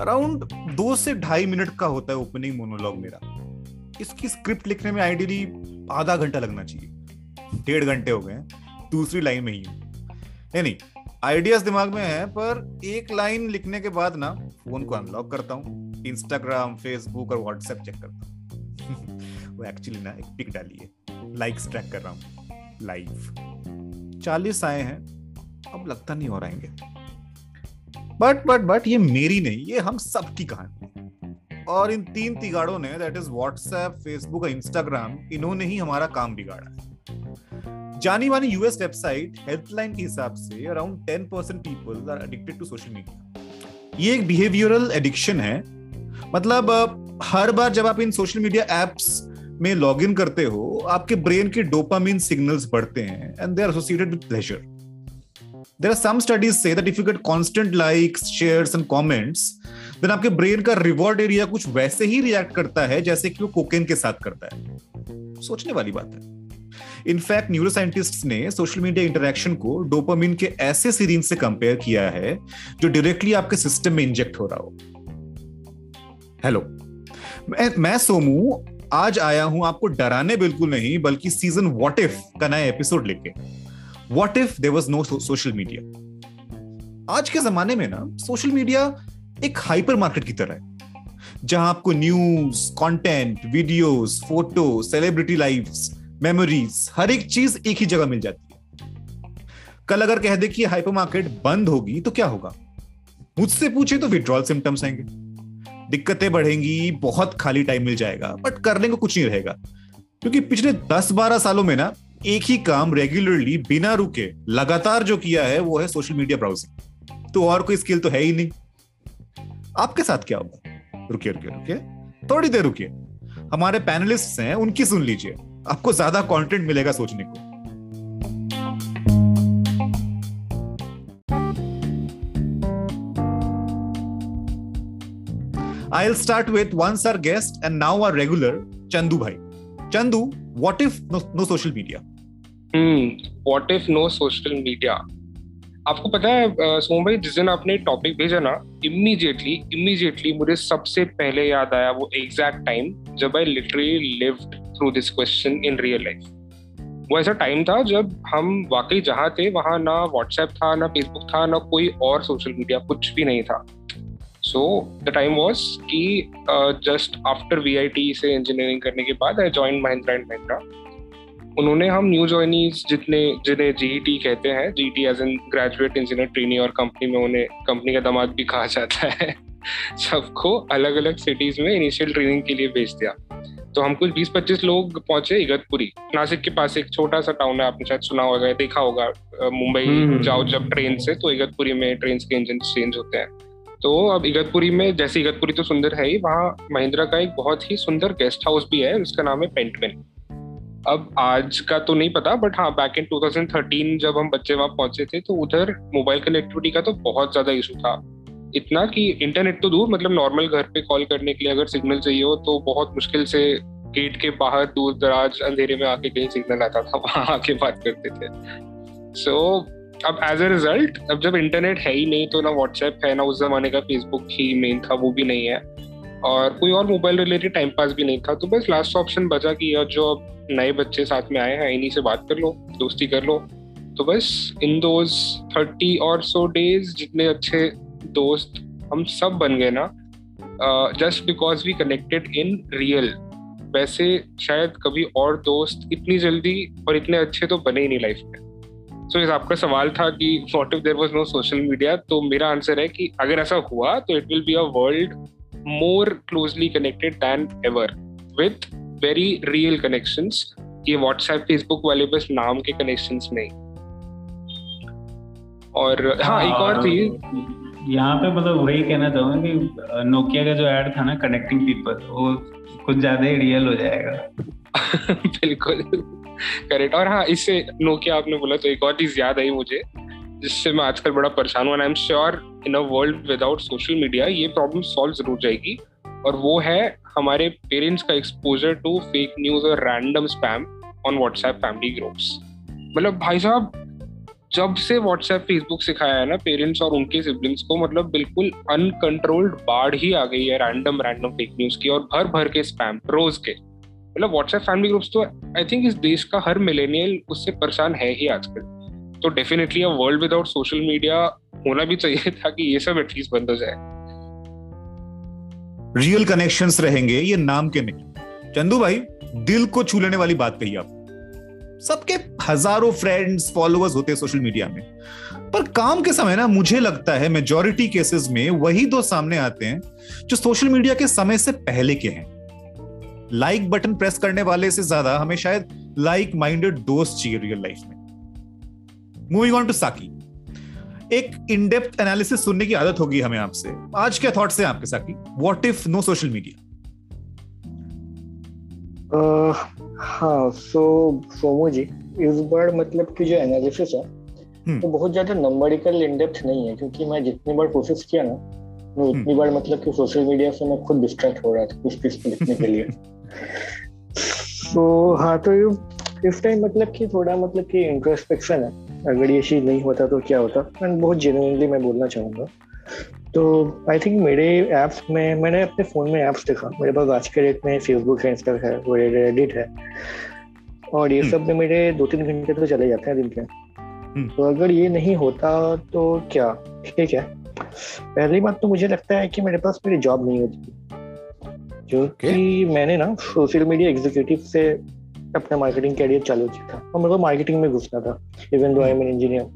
Around दो से ढाई मिनट का होता है ओपनिंग मोनोलॉग मेरा। इसकी स्क्रिप्ट लिखने में आइडियली आधा घंटा लगना चाहिए। डेढ़ घंटे हो गए दूसरी लाइन में ही हूँ। नहीं आइडियाज़ दिमाग में है, पर एक लाइन लिखने के बाद ना फ़ोन को अनलॉक करता हूँ इंस्टाग्राम फेसबुक और व्हाट्सएप चेक करता हूँ। वो एक्चुअली ना एक पिक डाली है। लाइक्स ट्रैक कर रहा हूँ। लाइव चालीस आए हैं अब लगता नहीं हो रहेंगे बट बट बट ये मेरी नहीं, ये हम सबकी कहानी और इन तीन तिगाड़ों ने दैट इज़ व्हाट्सएप फेसबुक और इंस्टाग्राम इन्होंने ही हमारा काम बिगाड़ा है। जानी मानी यूएस वेबसाइट हेल्पलाइन के हिसाब से around ten percent people are addicted to social media ये एक बिहेवियरल एडिक्शन है। मतलब हर बार जब आप इन सोशल मीडिया एप्स में लॉग करते हो, आपके ब्रेन के डोपामिन सिग्नल्स बढ़ते हैं and they are associated with pleasure are some studies say that if you get constant likes shares and comments then आपके ब्रेन का रिवॉर्ड एरिया कुछ वैसे ही रिएक्ट करता है जैसे कि वो कोकेन के साथ करता है। सोचने वाली बात है। इनफैक्ट न्यूरो साइंटिस्ट ने सोशल मीडिया इंटरेक्शन को डोपामिन के ऐसे सीरीन से कंपेयर किया है जो डायरेक्टली आपके सिस्टम में इंजेक्ट हो रहा हो। हेलो मैं, मैं सोमू आज आया हूँ आपको डराने बिल्कुल नहीं बल्कि सीज़न व्हाट इफ़ का नया एपिसोड लेके। What if there was no social media आज के जमाने में ना सोशल मीडिया एक हाइपर मार्केट की तरह है, जहाँ आपको news content videos photo celebrity lives memories हर एक चीज़ एक ही जगह मिल जाती है। कल अगर कह दे कि हाइपर मार्केट बंद होगी तो क्या होगा? मुझसे पूछे तो विड्रॉल सिम्टम्स आएँगे। दिक्कतें बढ़ेंगी, बहुत खाली टाइम मिल जाएगा बट करने को कुछ नहीं रहेगा। क्योंकि पिछले 10-12 सालों में ना एक ही काम रेगुलरली बिना रुके लगातार जो किया है वो है सोशल मीडिया ब्राउजिंग तो और कोई स्किल तो है ही नहीं। आपके साथ क्या होगा रुकिए रुकिए रुकिए। थोड़ी देर रुकिए। हमारे पैनलिस्ट हैं उनकी सुन लीजिए। आपको ज़्यादा कंटेंट मिलेगा सोचने को। I'll start with once our guest and now our regular Chandu Bhai. Chandu, what if no, no social media? Hmm, what if no social media? आपको पता है सोम भाई जिस दिन आपने टॉपिक भेजा ना इमीडिएटली इमीडिएटली मुझे सबसे पहले याद आया वो एग्जैक्ट टाइम जब I literally lived through this question in real life वो ऐसा टाइम था जब हम वाकई जहाँ थे वहाँ ना व्हाट्सएप था ना फेसबुक था ना कोई और सोशल मीडिया कुछ भी नहीं था सो द टाइम वॉज़ कि just after V I T से इंजीनियरिंग करने के बाद I join Mahindra and Mahindra उन्होंने हम न्यू ज्वाइनीज जितने जिन्हें जी टी कहते हैं G T as an graduate engineer trainee और कंपनी में उन्हें कंपनी का दामाद भी कहा जाता है सबको अलग अलग सिटीज़ में इनिशियल ट्रेनिंग के लिए भेज दिया। तो हम कुछ बीस पच्चीस लोग पहुँचे इगतपुरी। नासिक के पास एक छोटा सा टाउन है आपने शायद सुना होगा देखा होगा मुंबई हम्म। जाओ जब ट्रेन से तो इगतपुरी में ट्रेन के इंजन चेंज होते हैं। तो अब इगतपुरी में जैसे इगतपुरी तो सुंदर है ही वहाँ महिंद्रा का एक बहुत ही सुंदर गेस्ट हाउस भी है उसका नाम है पेंटविन अब आज का तो नहीं पता बट हाँ बैक इन 2013 जब हम बच्चे वहाँ पहुँचे थे तो उधर मोबाइल कनेक्टिविटी का तो बहुत ज़्यादा इशू था। इतना कि इंटरनेट तो दूर मतलब नॉर्मल घर पे कॉल करने के लिए अगर सिग्नल चाहिए हो तो बहुत मुश्किल से गेट के बाहर दूर दराज अंधेरे में आके कहीं सिग्नल आता था वहाँ आके बात करते थे। सो so, अब एज अ रिज़ल्ट अब जब इंटरनेट है ही नहीं तो ना व्हाट्सएप है, ना उस जमाने का फेसबुक ही मेन था, वो भी नहीं है। और कोई और मोबाइल रिलेटेड टाइम पास भी नहीं था तो बस लास्ट ऑप्शन बचा कि जो अब नए बच्चे साथ में आए हैं, इन्हीं से बात कर लो, दोस्ती कर लो। तो बस इन दोज थर्टी और सो डेज़ जितने अच्छे दोस्त हम सब बन गए ना just because we connected in real वैसे शायद कभी और दोस्त इतनी जल्दी और इतने अच्छे तो बने ही नहीं लाइफ में। सो so, आपका सवाल था कि what if there was no social media तो मेरा आंसर है कि अगर ऐसा हुआ तो it will be a world more closely connected than ever with very real connection ये व्हाट्सएप फेसबुक वाले बस नाम के कनेक्शन नहीं। और हाँ एक और चीज़। यहाँ पे मतलब वही कहना चाहूँगा कि नोकिया का जो एड था ना कनेक्टिंग पीपल वो कुछ ज़्यादा ही रियल हो जाएगा। बिल्कुल। करेक्ट और हाँ इससे नोकिया आपने बोला तो एक और चीज़ याद आई मुझे, जिससे मैं आजकल बड़ा परेशान हुआ I am sure in a world without social media ये प्रॉब्लम सॉल्व ज़रूर जाएगी। और वो है हमारे पेरेंट्स का एक्सपोजर टू फेक न्यूज़ और random spam on WhatsApp family groups मतलब भाई साहब, जब से व्हाट्सएप फेसबुक सिखाया है ना पेरेंट्स और उनके सिबलिंग्स को मतलब बिल्कुल अनकंट्रोल्ड बाढ़ ही आ गई है रैंडम रैंडम फेक न्यूज़ की और भर भर के स्पैम रोज के। मतलब व्हाट्सएप फैमिली ग्रुप्स तो आई थिंक इस देश का हर मिलेनियल उससे परेशान है ही आजकल। तो definitely a world without social media होना भी चाहिए ताकि ये सब एटलीस्ट बंद हो जाए। रियल कनेक्शंस रहेंगे, ये नाम के नहीं। चंदू भाई, दिल को छू लेने वाली बात कही आप। सबके हज़ारों फ्रेंड्स फॉलोअर्स होते हैं सोशल मीडिया में। पर काम के समय ना, मुझे लगता है मेजोरिटी केसेस में वही दो सामने आते हैं जो सोशल मीडिया के समय से पहले के हैं। लाइक बटन प्रेस करने वाले से ज़्यादा हमें शायद लाइक माइंडेड दोस्त चाहिए रियल लाइफ में। मूविंग ऑन टू साकी एक इनडेप्थ एनालिसिस सुनने की आदत होगी हमें आपसे। आज क्या थॉट्स हैं आपके Saki what if no social media हाँ सो सोमू जी इस बार मतलब की जो एनालिसिस है हम्म। तो बहुत ज़्यादा नंबरिकल इनडेप्थ नहीं है क्योंकि मैं जितनी बार कोशिश किया ना मैं हम्म। उतनी बार मतलब कि सोशल मीडिया से मैं खुद डिस्ट्रैक्ट हो रहा था कुछ चीज़ लिखने के लिए। तो हाँ तो इस टाइम मतलब कि थोड़ा मतलब कि इंट्रोस्पेक्शन है। अगर ये चीज़ नहीं होता तो क्या होता? मैं बहुत जेन्युइनली मैं बोलना चाहूँगा। तो आई थिंक मेरे ऐप्स में मैंने अपने फ़ोन में ऐप्स देखा। मेरे पास आज के डेट में फेसबुक है इंस्टा है रेडिट है। और ये हम्म। सब में मेरे दो तीन घंटे तो चले जाते हैं दिन के। तो अगर ये नहीं होता तो क्या? ठीक है। पहली बात तो मुझे लगता है कि मेरे पास मेरी जॉब नहीं होती। क्योंकि मैंने ना सोशल मीडिया एग्जीक्यूटिव से अपना मार्केटिंग कैरियर चालू किया था। और मेरे को मार्केटिंग में घुसना था even though I am engineer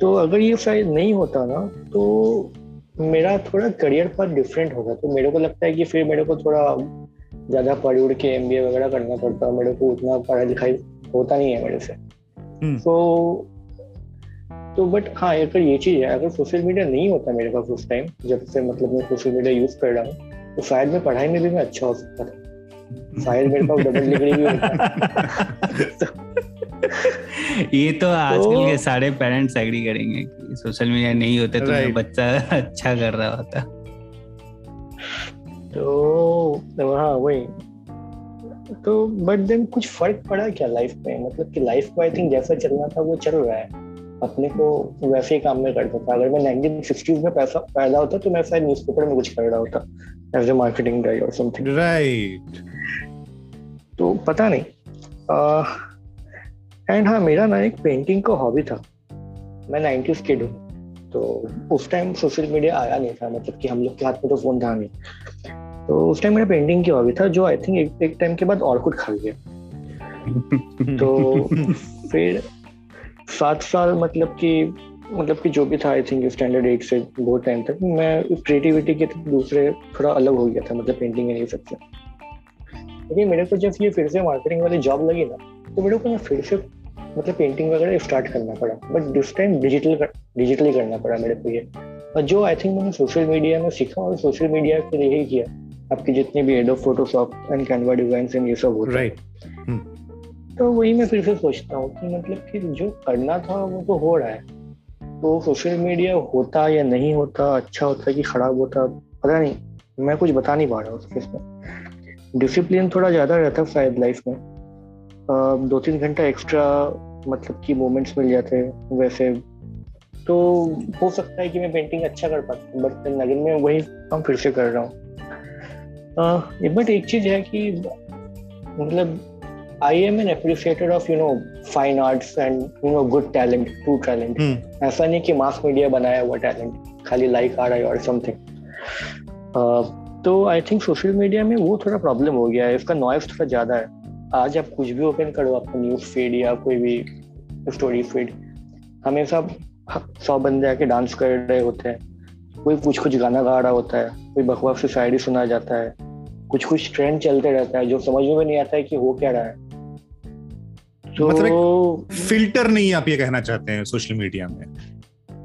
तो अगर ये शायद नहीं होता ना तो मेरा थोड़ा करियर पर डिफरेंट होगा। तो मेरे को लगता है कि फिर मेरे को थोड़ा ज़्यादा पढ़ उड़ के एम वगैरह करना पड़ता मेरे को उतना पढ़ाई लिखाई होता नहीं है मेरे से। हम्म। तो तो बट हाँ अगर ये चीज़ है अगर सोशल मीडिया नहीं होता मेरे पास उस टाइम जब से मतलब मैं सोशल मीडिया यूज़ कर रहा हूँ तो शायद मैं पढ़ाई में भी मैं अच्छा हो सकता था। शायद मेरे पास डबल डिग्री भी होता। ये तो आजकल तो- के सारे पेरेंट्स एग्री करेंगे कि सोशल मीडिया नहीं होते तो बच्चा अच्छा कर रहा होता। तो हाँ वही। तो बट देन कुछ फ़र्क पड़ा क्या लाइफ में मतलब कि लाइफ को आई थिंक जैसा चलना था वो चल रहा है। अपने को वैसे ही काम में करता था अगर मैं नाइनटीन सिक्सटीज में पैसा पैदा होता तो मैं शायद न्यूज़पेपर में कुछ कर रहा होता। एज ए मार्केटिंग गाई और समथिंग राइट तो पता नहीं। एंड uh, हाँ मेरा ना एक पेंटिंग का हॉबी था। मैं नाइन्टीज किड हूँ। तो उस टाइम सोशल मीडिया आया नहीं था मतलब कि हम लोग के हाथ में तो फ़ोन था नहीं। तो उस टाइम मेरा पेंटिंग की हॉबी था जो आई थिंक एक, एक टाइम के बाद और कुछ खा गया तो फिर सात साल मतलब कि मतलब कि जो भी था आई थिंक स्टैंडर्ड एट से बहुत टाइम तक मैं क्रिएटिविटी के दूसरे थोड़ा अलग हो गया था मतलब पेंटिंग एंड ये सबसे लेकिन मेरे को जब ये फिर से मार्केटिंग वाली जॉब लगी ना तो मेरे को ना फिर से मतलब पेंटिंग वगैरह स्टार्ट करना पड़ा। But this time digital digitally करना पड़ा मेरे को ये। और जो आई थिंक मैंने सोशल मीडिया में सीखा और सोशल मीडिया के लिए ही किया आपकी जितनी भी Adobe Photoshop and Canva design and ये सब होता राइट तो वही मैं फिर से सोचता हूँ कि मतलब कि जो करना था वो तो हो रहा है। तो सोशल मीडिया होता या नहीं होता अच्छा होता कि खराब होता, पता नहीं। मैं कुछ बता नहीं पा रहा हूँ इसमें डिसिप्लिन थोड़ा ज़्यादा रहता शायद लाइफ में। दो तीन घंटा एक्स्ट्रा मतलब कि मोमेंट्स मिल जाते वैसे। तो हो सकता है कि मैं पेंटिंग अच्छा कर पाता बट अगर मैं वही काम फिर से कर रहा हूँ। बट एक चीज़ है कि मतलब I am an appreciator of you know fine arts and you know good talent, true talent. हम्म ऐसा नहीं कि मास मीडिया बनाया हुआ टैलेंट खाली लाइक आ रहा है और समथिंग तो आई थिंक सोशल मीडिया में वो थोड़ा प्रॉब्लम हो गया है इसका नॉइस थोड़ा ज़्यादा है। आज आप कुछ भी ओपन करो आपका न्यूज़ फ़ीड या कोई भी स्टोरी फ़ीड हमेशा सौ बंदे आके डांस कर रहे होते हैं। कोई कुछ कुछ गाना गा रहा होता है कोई बकवास से शायरी सुना जाता है कुछ कुछ ट्रेंड चलते रहता है जो समझ में नहीं आता है कि हो क्या रहा है। तो मतलब फ़िल्टर नहीं आप ये कहना चाहते हैं सोशल मीडिया में?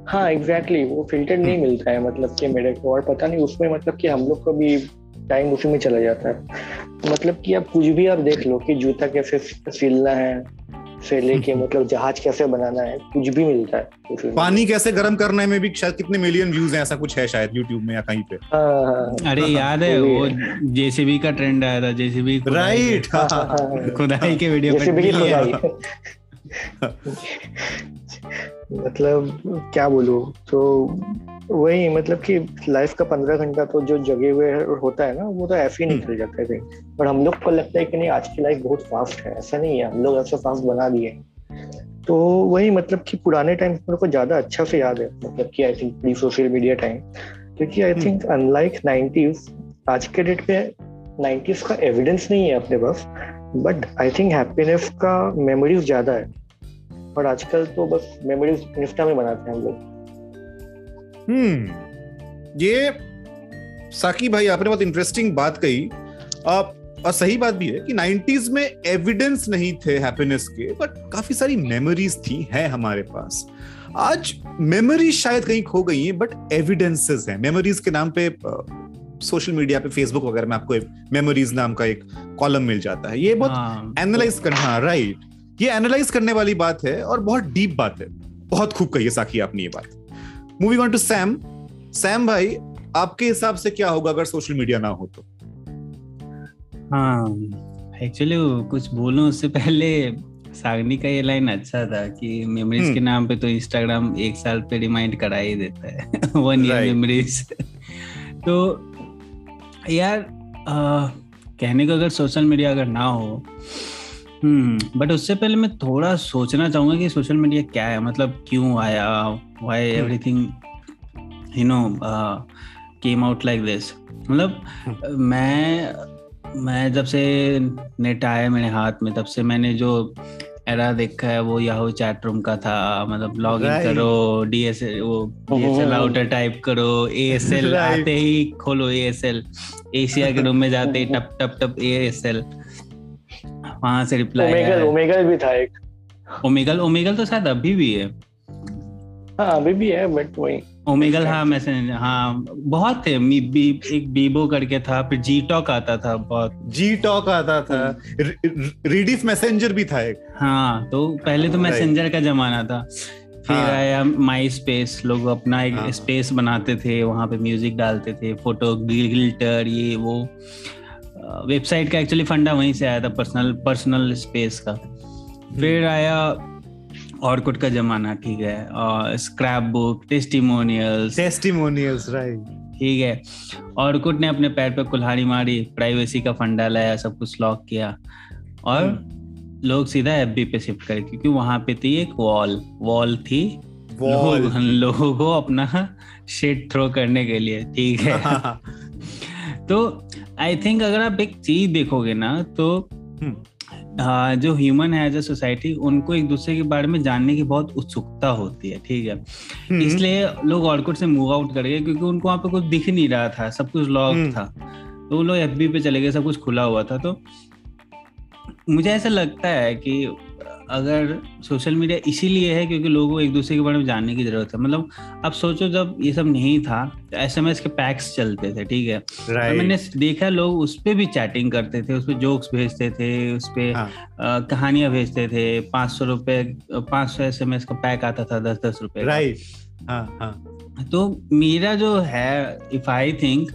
हाँ एग्जैक्टली exactly, वो फ़िल्टर नहीं मिलता है मतलब कि मेरे को और पता नहीं उसमें मतलब कि हम लोग को भी टाइम उसी में चला जाता है। मतलब कि आप कुछ भी आप देख लो कि जूता कैसे सिलना है से लेके मतलब जहाज़ कैसे बनाना है कुछ भी मिलता है पानी कैसे गर्म करने में भी शायद कितने मिलियन व्यूज़ हैं ऐसा कुछ है शायद यूट्यूब में या कहीं पे। हाँ, हाँ, हाँ, अरे याद है वो जेसीबी का ट्रेंड आया था जेसीबी राइट। खुदाई के वीडियो जेसीबी की खुदाई। मतलब क्या बोलूँ? तो वही मतलब कि लाइफ का पंद्रह घंटा तो जो जगे हुए होता है ना वो तो ऐसे ही हम्म। निकल जाता है कहीं। पर हम लोग को लगता है कि नहीं आज की लाइफ बहुत फास्ट है। ऐसा नहीं है हम लोग ऐसा फास्ट बना दिए। तो वही मतलब कि पुराने टाइम मेरे को ज़्यादा अच्छा से याद है। मतलब कि I think pre social media time क्योंकि आई। थिंक अनलाइक नाइन्टीज आज के डेट पे नाइन्टीज का एविडेंस नहीं है अपने पास। बट आई थिंक हैप्पीनेस का मेमोरीज ज़्यादा है। और आजकल तो बस मेमोरीज इंस्टा में बनाते हैं हम लोग। हम्म ये साकी भाई आपने बहुत इंटरेस्टिंग बात कही। आप और सही बात भी है कि 90s में एविडेंस नहीं थे हैप्पीनेस के बट काफ़ी सारी मेमोरीज थी हैं हमारे पास। आज मेमोरीज शायद कहीं खो गई हैं बट एविडेंसेस हैं। मेमोरीज के नाम पे सोशल मीडिया पे फेसबुक वगैरह में आपको मेमोरीज नाम का एक कॉलम मिल जाता है। ये बहुत एनालाइज करना राइट ये एनालाइज करने वाली बात है और बहुत डीप बात है। बहुत खूब कही है साकी आपने ये बात। Moving on to Sam Sam भाई आपके हिसाब से क्या होगा अगर सोशल मीडिया ना हो तो? हाँ एक्चुअली कुछ बोलूँ उससे पहले सागनी का ये लाइन अच्छा था कि मेमोरीज हम्म। के नाम पे तो इंस्टाग्राम एक साल पे रिमाइंड करा ही देता है। वन ईयर मेमोरीज तो यार आ, कहने को अगर सोशल मीडिया अगर ना हो हम्म। बट उससे पहले मैं थोड़ा सोचना चाहूँगा कि सोशल मीडिया क्या है? मतलब क्यों आया? Why everything you know came out like this मतलब मैं मैं जब से नेट आया मेरे हाथ में तब से मैंने जो एरा देखा है वो याहू चैट रूम का था। मतलब लॉग इन. करो डीएसएल वो डीएसएल. राउटर टाइप करो एएसएल. आते ही खोलो एएसएल एशिया के रूम में जाते ही टप टप टप एएसएल वहाँ से रिप्लाई ओमेगल ओमेगल भी था एक। ओमेगल ओमेगल तो शायद अभी भी है। हाँ अभी भी है बट वही। ओमेगल हाँ मैसेज हाँ बहुत थे। मी बी एक बीबो करके था फिर जी टॉक आता था बहुत। जी टॉक आता था। रीडिफ मैसेंजर भी था एक। हाँ तो पहले तो. मैसेंजर का जमाना था। फिर हाँ। आया माई स्पेस लोग अपना एक हाँ। स्पेस बनाते थे वहाँ पे म्यूज़िक डालते थे फ़ोटो गिल्टर ये वो। वेबसाइट का एक्चुअली फंडा वहीं से आया था पर्सनल पर्सनल स्पेस का। फिर आया ऑर्कुट का जमाना ठीक है और scrapbook testimonials testimonials right ठीक है ऑर्कुट ने अपने पैर पे कुल्हाड़ी मारी प्राइवेसी का फंडा लाया सब कुछ लॉक किया और लोग सीधा एफ़ पे शिफ्ट करे क्योंकि वहाँ पे थी एक वॉल वॉल थी लोग, लोगों को अपना शेड थ्रो करने के लिए ठीक है। तो आई थिंक अगर आप एक चीज़ देखोगे ना तो हम्म। हाँ, जो ह्यूमन है एज अ सोसाइटी उनको एक दूसरे के बारे में जानने की बहुत उत्सुकता होती है ठीक है इसलिए लोग ऑर्कुट से मूव आउट कर गए क्योंकि उनको वहाँ पे कुछ दिख नहीं रहा था सब कुछ लॉक हम्म। था तो वो लोग एफ़ पे चले गए सब कुछ खुला हुआ था तो मुझे ऐसा लगता है कि अगर सोशल मीडिया इसीलिए है क्योंकि लोगों को एक दूसरे के बारे में जानने की ज़रूरत है। मतलब अब सोचो जब ये सब नहीं था तो एसएमएस के पैक्स चलते थे ठीक है? तो मैंने देखा लोग उस पर भी चैटिंग करते थे उस पर जोक्स भेजते थे उस पर हाँ। कहानियाँ भेजते थे पाँच सौ रुपए पाँच सौ एस एम एस का पैक आता था दस दस रुपए राइट हाँ हाँ। तो मेरा जो है if I think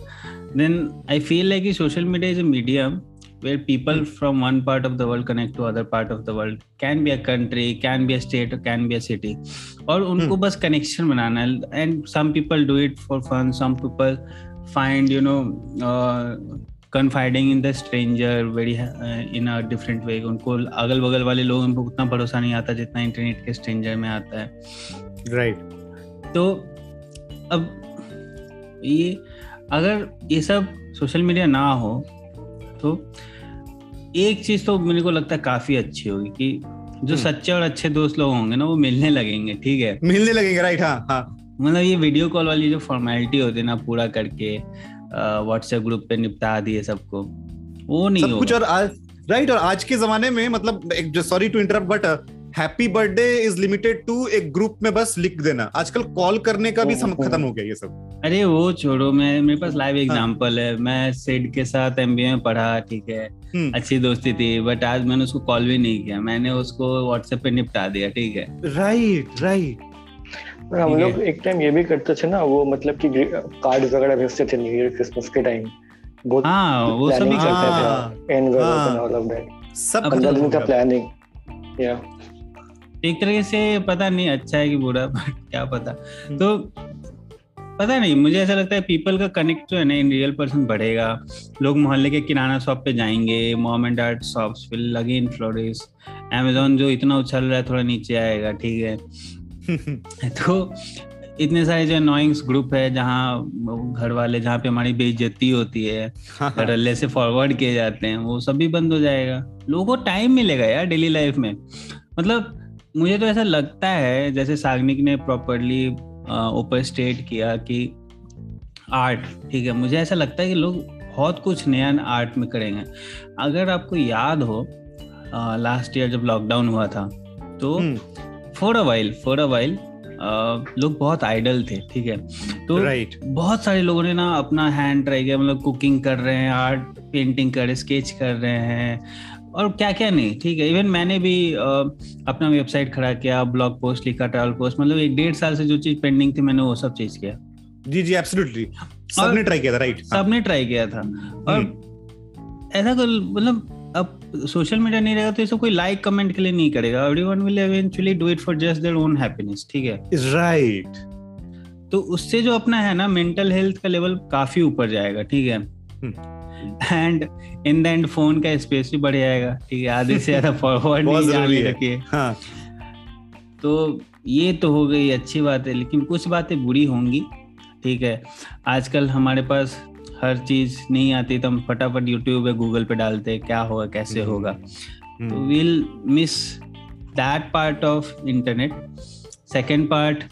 then I feel like social media is a medium where people from one part of the world connect to other part of the world can be a country can be a state or can be a city और उनको Hmm. बस connection बनाना है and some people do it for fun some people find you know confiding in the stranger very uh, in a different way उनको अगल बगल वाले लोग उनको उतना भरोसा नहीं आता जितना इंटरनेट के स्ट्रेंजर में आता है राइट तो अब ये अगर ये सब सोशल मीडिया ना हो तो एक चीज़ तो मेरे को लगता है काफ़ी अच्छी होगी कि जो हम्म। सच्चे और अच्छे दोस्त लोग होंगे ना वो मिलने लगेंगे ठीक है? मिलने लगेंगे राइट हाँ हाँ। मतलब ये वीडियो कॉल वाली जो फॉर्मेलिटी होती है ना पूरा करके व्हाट्सएप ग्रुप पे निपटा दिए सबको वो नहीं सब कुछ और आज राइट और आज के जमाने में मतलब sorry to interrupt but happy birthday is limited to एक ग्रुप में बस लिख देना। आजकल कॉल करने का भी हम्म। खत्म हो गया ये सब। अरे वो छोड़ो मैं मेरे पास लाइव हाँ। एग्जांपल है। मैं सेड के साथ एमबीए में पढ़ा ठीक है। हम्म। अच्छी दोस्ती थी बट आज मैंने उसको कॉल भी नहीं किया। मैंने उसको व्हाट्सएप पे निपटा दिया ठीक है। राइट राइट हम लोग एक टाइम ये भी करते थे ना वो मतलब कि कार्ड वगैरह भेजते थे न्यू ईयर क्रिसमस के टाइम बहुत हाँ वो सभी planning करते। थे। एंड ऑल ऑफ़ दैट सब दिन का प्लानिंग या एक तरह से पता नहीं अच्छा है कि बुरा बट क्या पता। तो पता नहीं मुझे ऐसा लगता है पीपल का कनेक्ट जो है ना इन रियल पर्सन बढ़ेगा। लोग मोहल्ले के किराना शॉप पे जाएँगे mom and dad shops will again flourish Amazon जो इतना उछल रहा है थोड़ा नीचे आएगा ठीक है। तो इतने सारे जो अनोइंग्स ग्रुप है जहाँ घर वाले जहाँ पे हमारी बेइज्जती होती है रल्ले से फॉरवर्ड किए जाते हैं वो सब भी बंद हो जाएगा। लोगों को टाइम मिलेगा यार डेली लाइफ में। मतलब मुझे तो ऐसा लगता है जैसे सागनिक ने प्रॉपरली ऊपर स्टेट किया कि आर्ट ठीक है मुझे ऐसा लगता है कि लोग बहुत कुछ नया आर्ट में करेंगे। अगर आपको याद हो लास्ट ईयर जब लॉकडाउन हुआ था तो for a while for a while लोग बहुत आइडल थे ठीक है। तो राइट बहुत सारे लोगों ने ना अपना हैंड ट्राई किया मतलब कुकिंग कर रहे हैं आर्ट पेंटिंग कर रहे स्केच कर रहे हैं और क्या क्या नहीं ठीक है। इवन मैंने भी आ, अपना वेबसाइट खड़ा किया ब्लॉग पोस्ट लिखा ट्रैवल पोस्ट मतलब एक डेढ़ साल से जो चीज़ पेंडिंग थी मैंने वो सब चीज़ किया। जी जी एब्सोल्युटली सबने ट्राई किया था राइट सबने ट्राई किया था। और ऐसा मतलब अब सोशल मीडिया नहीं रहेगा तो इसको कोई लाइक कमेंट के लिए नहीं करेगा। Everyone will eventually do it for just their own happiness ठीक है। इज़ राइट तो उससे जो अपना है ना मेंटल हेल्थ का लेवल काफ़ी ऊपर जाएगा ठीक है। And in the end phone का स्पेस भी बढ़ जाएगा। ठीक है आधे से ज़्यादा फॉरवर्ड नहीं जाने रखिए हाँ। तो ये तो हो गई अच्छी बात है लेकिन कुछ बातें बुरी होंगी। ठीक है आजकल हमारे पास हर चीज़ नहीं आती तो हम फटाफट यूट्यूब या गूगल पे डालते हैं क्या होगा कैसे हम्म। होगा। तो will miss that part of internet second part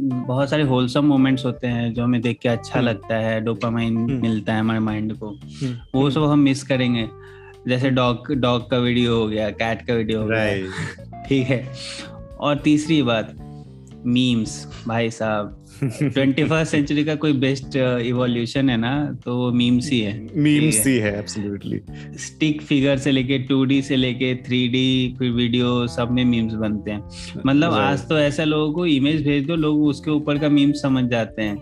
बहुत सारे होलसम मोमेंट्स होते हैं जो हमें देख के अच्छा हम्म। लगता है डोपामाइन हम्म। मिलता है हमारे माइंड को। वो सब हम मिस करेंगे। जैसे डॉग डॉग का वीडियो हो गया कैट का वीडियो हो गया। ठीक है। और तीसरी बात मीम्स भाई साहब। ट्वेंटी फ़र्स्ट सेंचुरी का कोई बेस्ट इवोल्यूशन है ना तो वो मीम्स ही। है मीम्स ही। है एब्सोल्युटली स्टिक फिगर से लेके टू से लेके थ्री फिर वीडियो सब में मीम्स बनते हैं। मतलब आज तो ऐसा लोगों को इमेज भेज दो लोग उसके ऊपर का मीम समझ जाते हैं।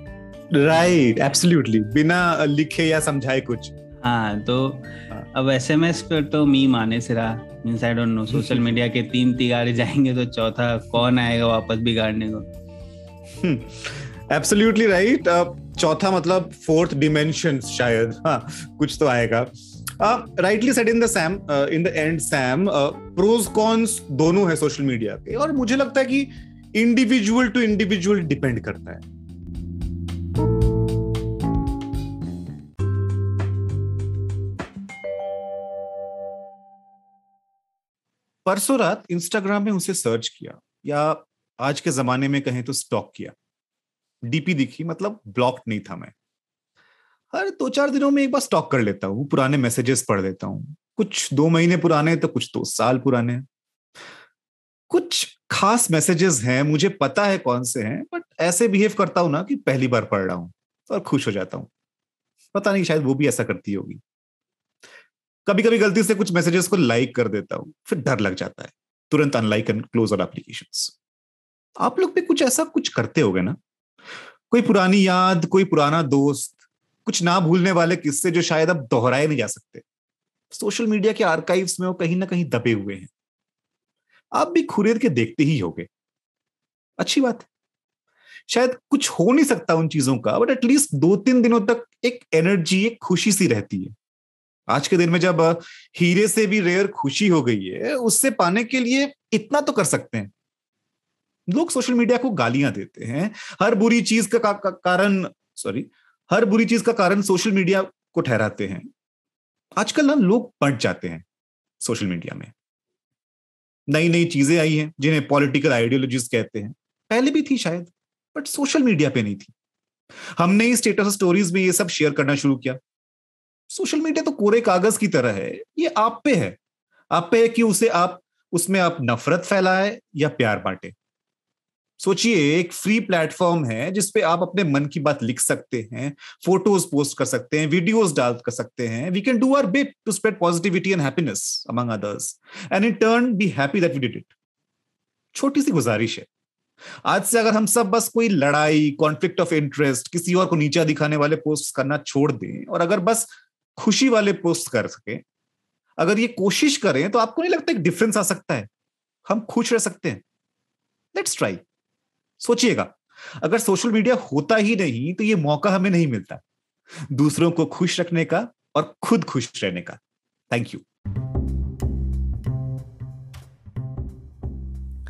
राइट right, एब्सोल्युटली बिना लिखे या समझाए कुछ। हाँ तो हाँ। अब एस एम एस पर तो मीम आने से रहा। Means I don't know social media के तीन तिगारे जाएँगे तो चौथा कौन आएगा वापस बिगाड़ने को? एब्सोल्युटली राइट चौथा मतलब फोर्थ डिमेंशन शायद। हाँ कुछ तो आएगा। Rightly said in the Sam in the end Sam pros cons दोनों है सोशल मीडिया के। और मुझे लगता है कि इंडिविजुअल टू इंडिविजुअल डिपेंड करता है। परसों रात इंस्टाग्राम में उसे सर्च किया, या आज के जमाने में कहें तो स्टॉक किया। डीपी दिखी मतलब ब्लॉक नहीं था मैं। हर दो चार दिनों में एक बार स्टॉक कर लेता हूँ, पुराने मैसेजेस पढ़ लेता हूँ। कुछ दो महीने पुराने तो कुछ दो साल पुराने। कुछ खास मैसेजेस हैं, मुझे पता है कौन से हैं बट ऐसे बिहेव करता हूँ ना कि पहली बार पढ़ रहा हूँ और खुश हो जाता हूँ। पता नहीं, शायद वो भी ऐसा करती होगी। कभी कभी गलती से कुछ मैसेजेस को लाइक कर देता हूँ, फिर डर लग जाता है। तुरंत unlike and close all applications आप लोग भी कुछ ऐसा कुछ करते होगे ना? कोई पुरानी याद, कोई पुराना दोस्त, कुछ ना भूलने वाले किस्से जो शायद अब दोहराए नहीं जा सकते। सोशल मीडिया के आर्काइव्स में वो कहीं ना कहीं दबे हुए हैं। आप भी खुरेद के देखते ही होगे। अच्छी बात है। शायद कुछ हो नहीं सकता उन चीज़ों का बट एटलीस्ट दो तीन दिनों तक एक एनर्जी एक खुशी सी रहती है। आज के दिन में जब हीरे से भी रेयर खुशी हो गई है, उससे पाने के लिए इतना तो कर सकते हैं। लोग सोशल मीडिया को गालियाँ देते हैं। हर बुरी चीज़ का, का, का कारण सॉरी हर बुरी चीज़ का कारण सोशल मीडिया को ठहराते हैं। आजकल ना लोग पट जाते हैं सोशल मीडिया में। नई नई चीज़ें आई हैं जिन्हें पॉलिटिकल आइडियोलॉजीज कहते हैं। पहले भी थी शायद बट सोशल मीडिया पे नहीं थी। हमने ही स्टेटस स्टोरीज में ये सब शेयर करना शुरू किया। सोशल मीडिया तो कोरे कागज़ की तरह है ये आप पे है। आप पे है कि उसे आप उसमें आप नफरत फैलाए या प्यार बांटे। सोचिए, एक फ्री प्लेटफॉर्म है जिसपे आप अपने मन की बात लिख सकते हैं फ़ोटोज़ पोस्ट कर सकते हैं वीडियोस डाल कर सकते हैं। We can do our bit to spread positivity and happiness among others and in turn be happy that we did it छोटी सी गुजारिश है। आज से अगर हम सब बस कोई लड़ाई कॉन्फ्लिक्ट ऑफ़ इंटरेस्ट किसी और को नीचा दिखाने वाले पोस्ट करना छोड़ दें और अगर बस खुशी वाले पोस्ट कर सके, अगर ये कोशिश करें तो आपको नहीं लगता एक डिफरेंस आ सकता है? हम खुश रह सकते हैं। लेट्स ट्राई सोचिएगा, अगर सोशल मीडिया होता ही नहीं तो ये मौका हमें नहीं मिलता। दूसरों को खुश रखने का और खुद खुश रहने का। थैंक यू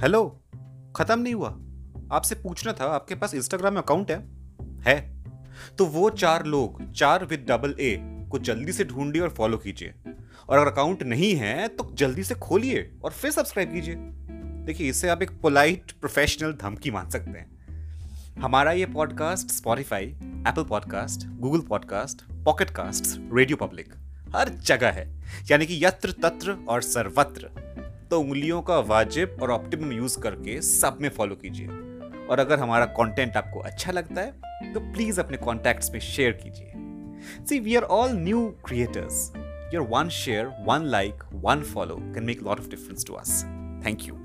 हेलो खत्म नहीं हुआ। आपसे पूछना था, आपके पास इंस्टाग्राम अकाउंट है? है। तो वो चार लोग, चार विद डबल ए को जल्दी से ढूंढिए और फॉलो कीजिए। और अगर अकाउंट नहीं है तो जल्दी से खोलिए और फिर सब्सक्राइब कीजिए। देखिए इससे आप एक पोलाइट प्रोफेशनल धमकी मान सकते हैं। हमारा ये podcast Spotify Apple podcast Google podcast Pocket cast radio public हर जगह है। यानी कि यत्र तत्र और सर्वत्र। तो उंगलियों का वाजिब और ऑप्टिमम यूज़ करके सब में फॉलो कीजिए। और अगर हमारा कंटेंट आपको अच्छा लगता है तो प्लीज़ अपने कॉन्टैक्ट्स में शेयर कीजिए। See we are all new creators your one share one like one follow can make lot of difference to us thank you